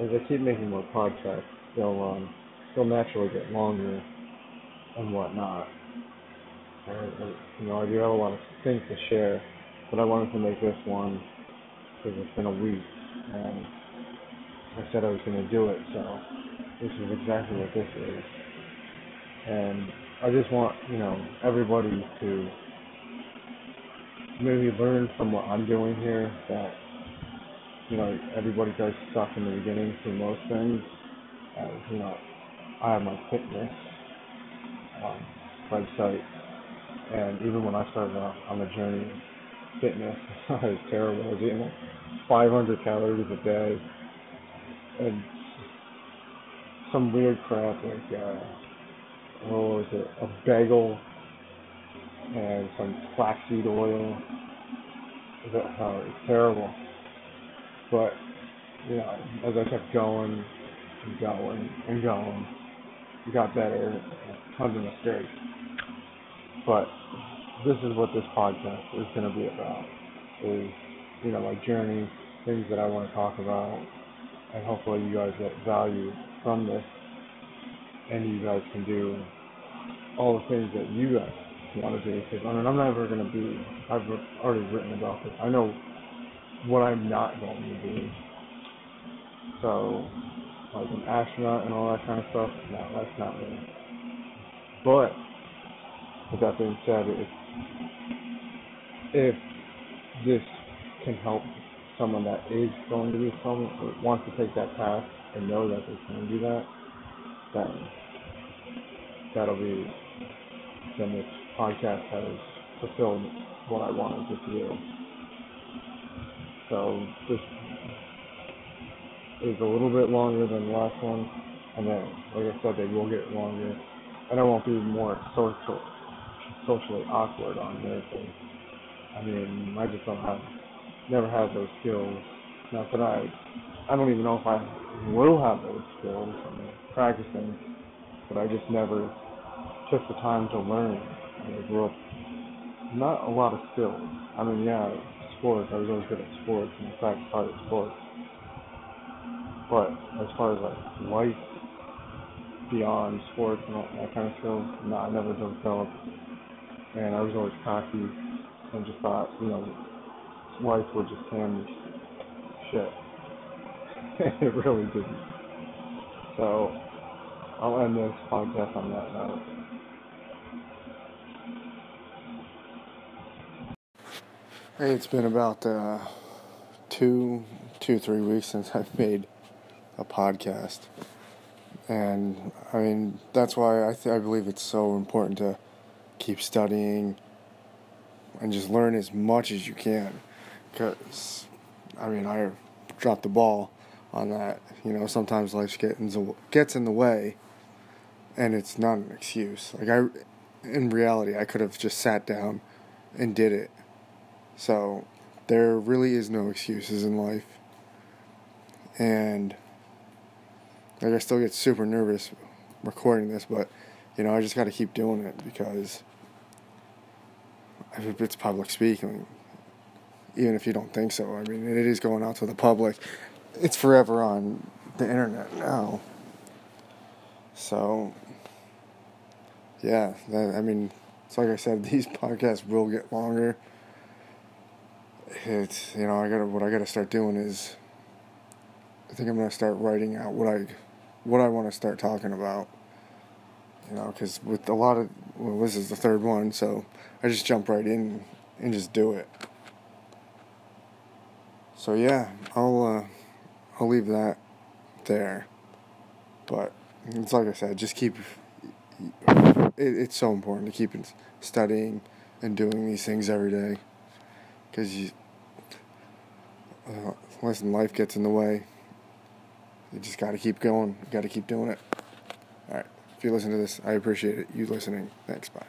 as I keep making more podcasts, they'll um, they'll naturally get longer and whatnot. And, and you know, I do have a lot of things to share, but I wanted to make this one because it's been a week, and I said I was going to do it, so this is exactly what this is. And I just want you know everybody to maybe learn from what I'm doing here that you know everybody does suck in the beginning for most things. As you know, I have my fitness um, website, and even when I started on the journey, fitness I was terrible. I was eating like 500 calories a day, and some weird crap like uh, what was it, a bagel and some flaxseed oil. That uh, it's terrible. But you know, as I kept going and going and going, it got better. Tons of mistakes. But this is what this podcast is going to be about. Is you know my journey, things that I want to talk about, and hopefully you guys get value from this, and you guys can do all the things that you guys want to do. Because I mean, I'm never going to be. I've already written about this. I know what I'm not going to be. So, like an astronaut and all that kind of stuff, no, that's not me. But, with that being said, if, if this can help someone that is going to be someone or wants to take that path and know that they can do that, then that'll be then this podcast has fulfilled what I wanted to do. So this is a little bit longer than the last one, and then, like I said, they will get longer, and I won't be more social, socially awkward on there. I mean, I just don't have, never had those skills. Not that I, I don't even know if I will have those skills. I'm practicing, but I just never took the time to learn. I grew up not a lot of skills. I mean, yeah, sports. I was always good at sports and in fact hard at sports. But as far as like life beyond sports and that, that kind of skills, no, I never developed. And I was always cocky and just thought, you know, life would just me shit. it really didn't. So I'll end this podcast on that note. It's been about uh, two, two, three weeks since I've made a podcast, and I mean that's why I th- I believe it's so important to keep studying and just learn as much as you can, because I mean I dropped the ball on that. You know, sometimes life gets gets in the way, and it's not an excuse. Like I, in reality, I could have just sat down and did it so there really is no excuses in life. And like I still get super nervous recording this, but you know, I just got to keep doing it because it's public speaking, even if you don't think so, I mean, it is going out to the public. It's forever on the internet now. So, yeah, that, I mean, it's like I said, these podcasts will get longer it's you know I gotta what I gotta start doing is I think I'm gonna start writing out what I what I want to start talking about. You know, because with a lot of well, this is the third one, so I just jump right in and just do it. So yeah, I'll uh, I'll leave that there. But it's like I said, just keep. It, it's so important to keep studying and doing these things every day, because you uh, listen, life gets in the way. You just got to keep going. You got to keep doing it. All right. If you listen to this, I appreciate it. You listening. Thanks. Bye.